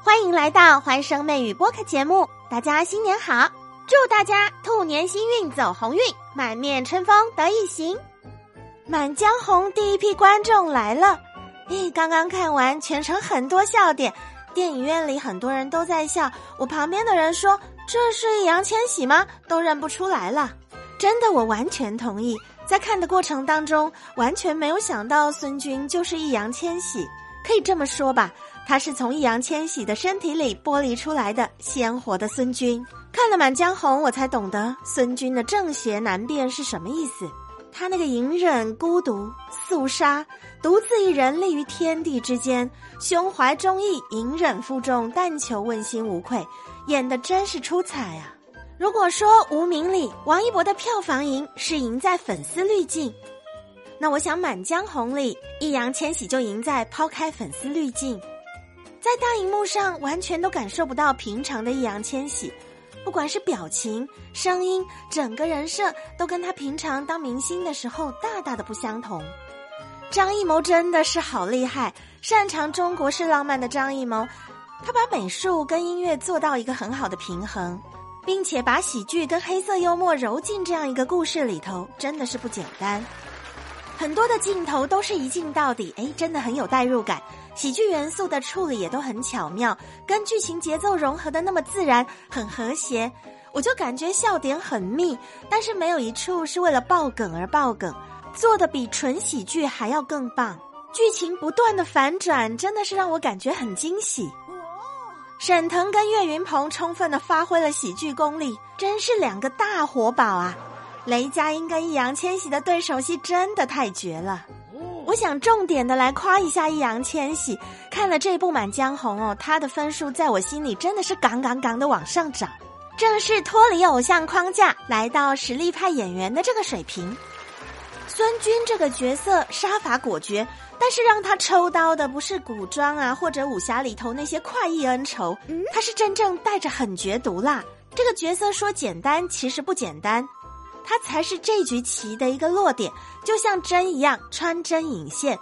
欢迎来到欢声妹语播客节目，大家新年好！祝大家兔年新运走鸿运，满面春风得意行。《满江红》第一批观众来了，咦，刚刚看完，全程很多笑点，电影院里很多人都在笑。我旁边的人说：“这是易烊千玺吗？都认不出来了。”真的，我完全同意。在看的过程当中，完全没有想到孙军就是易烊千玺。可以这么说吧，他是从易烊千玺的身体里剥离出来的鲜活的孙军。看了《满江红》，我才懂得孙军的正邪难辨是什么意思。他那个隐忍、孤独、肃杀，独自一人立于天地之间，胸怀忠义，隐忍负重，但求问心无愧，演的真是出彩啊！如果说《无名》里王一博的票房赢是赢在粉丝滤镜，那我想《满江红》里易烊千玺就赢在抛开粉丝滤镜，在大荧幕上完全都感受不到平常的易烊千玺，不管是表情、声音，整个人设都跟他平常当明星的时候大大的不相同。张艺谋真的是好厉害，擅长中国式浪漫的张艺谋，他把美术跟音乐做到一个很好的平衡。并且把喜剧跟黑色幽默揉进这样一个故事里头，真的是不简单。很多的镜头都是一镜到底，哎，真的很有代入感。喜剧元素的处理也都很巧妙，跟剧情节奏融合的那么自然，很和谐。我就感觉笑点很密，但是没有一处是为了爆梗而爆梗，做的比纯喜剧还要更棒。剧情不断的反转，真的是让我感觉很惊喜。沈腾跟岳云鹏充分的发挥了喜剧功力，真是两个大活宝啊！雷佳音跟易烊千玺的对手戏真的太绝了。我想重点的来夸一下易烊千玺，看了这部《满江红》哦，他的分数在我心里真的是杠杠杠的往上涨，正式脱离偶像框架，来到实力派演员的这个水平。孙军这个角色杀伐果决。但是让他抽刀的不是古装啊，或者武侠里头那些快意恩仇，他是真正带着狠绝毒辣。这个角色说简单，其实不简单，他才是这局棋的一个落点，就像针一样穿针引线。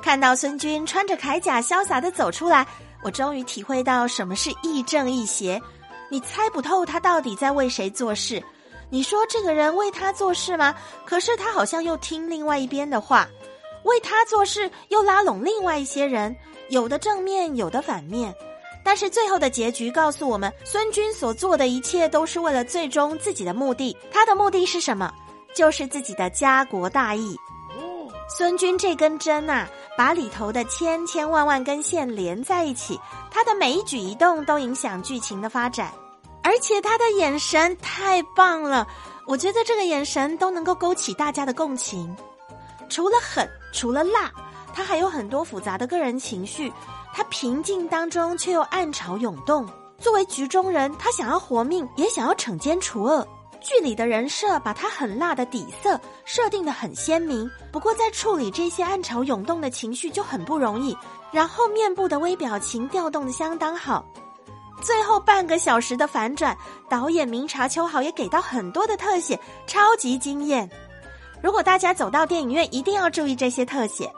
看到孙军穿着铠甲潇洒的走出来，我终于体会到什么是亦正亦邪。你猜不透他到底在为谁做事，你说这个人为他做事吗？可是他好像又听另外一边的话。为他做事，又拉拢另外一些人，有的正面，有的反面，但是最后的结局告诉我们，孙军所做的一切都是为了最终自己的目的。他的目的是什么？就是自己的家国大义。孙军这根针呐，把里头的千千万万根线连在一起，他的每一举一动都影响剧情的发展，而且他的眼神太棒了，我觉得这个眼神都能够勾起大家的共情。除了狠，除了辣，他还有很多复杂的个人情绪。他平静当中却又暗潮涌动。作为局中人，他想要活命，也想要惩奸除恶。剧里的人设把他很辣的底色设定的很鲜明，不过在处理这些暗潮涌动的情绪就很不容易。然后面部的微表情调动的相当好。最后半个小时的反转，导演明察秋毫也给到很多的特写，超级惊艳。如果大家走到电影院，一定要注意这些特写。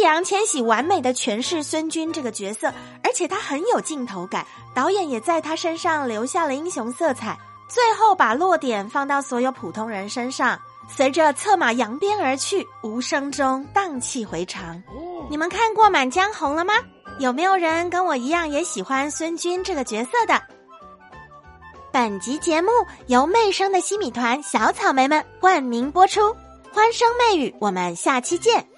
易烊千玺完美的诠释孙军这个角色，而且他很有镜头感，导演也在他身上留下了英雄色彩。最后把落点放到所有普通人身上，随着策马扬鞭而去，无声中荡气回肠。你们看过《满江红》了吗？有没有人跟我一样也喜欢孙军这个角色的？本集节目由媚生的西米团小草莓们冠名播出，欢声媚语，我们下期见。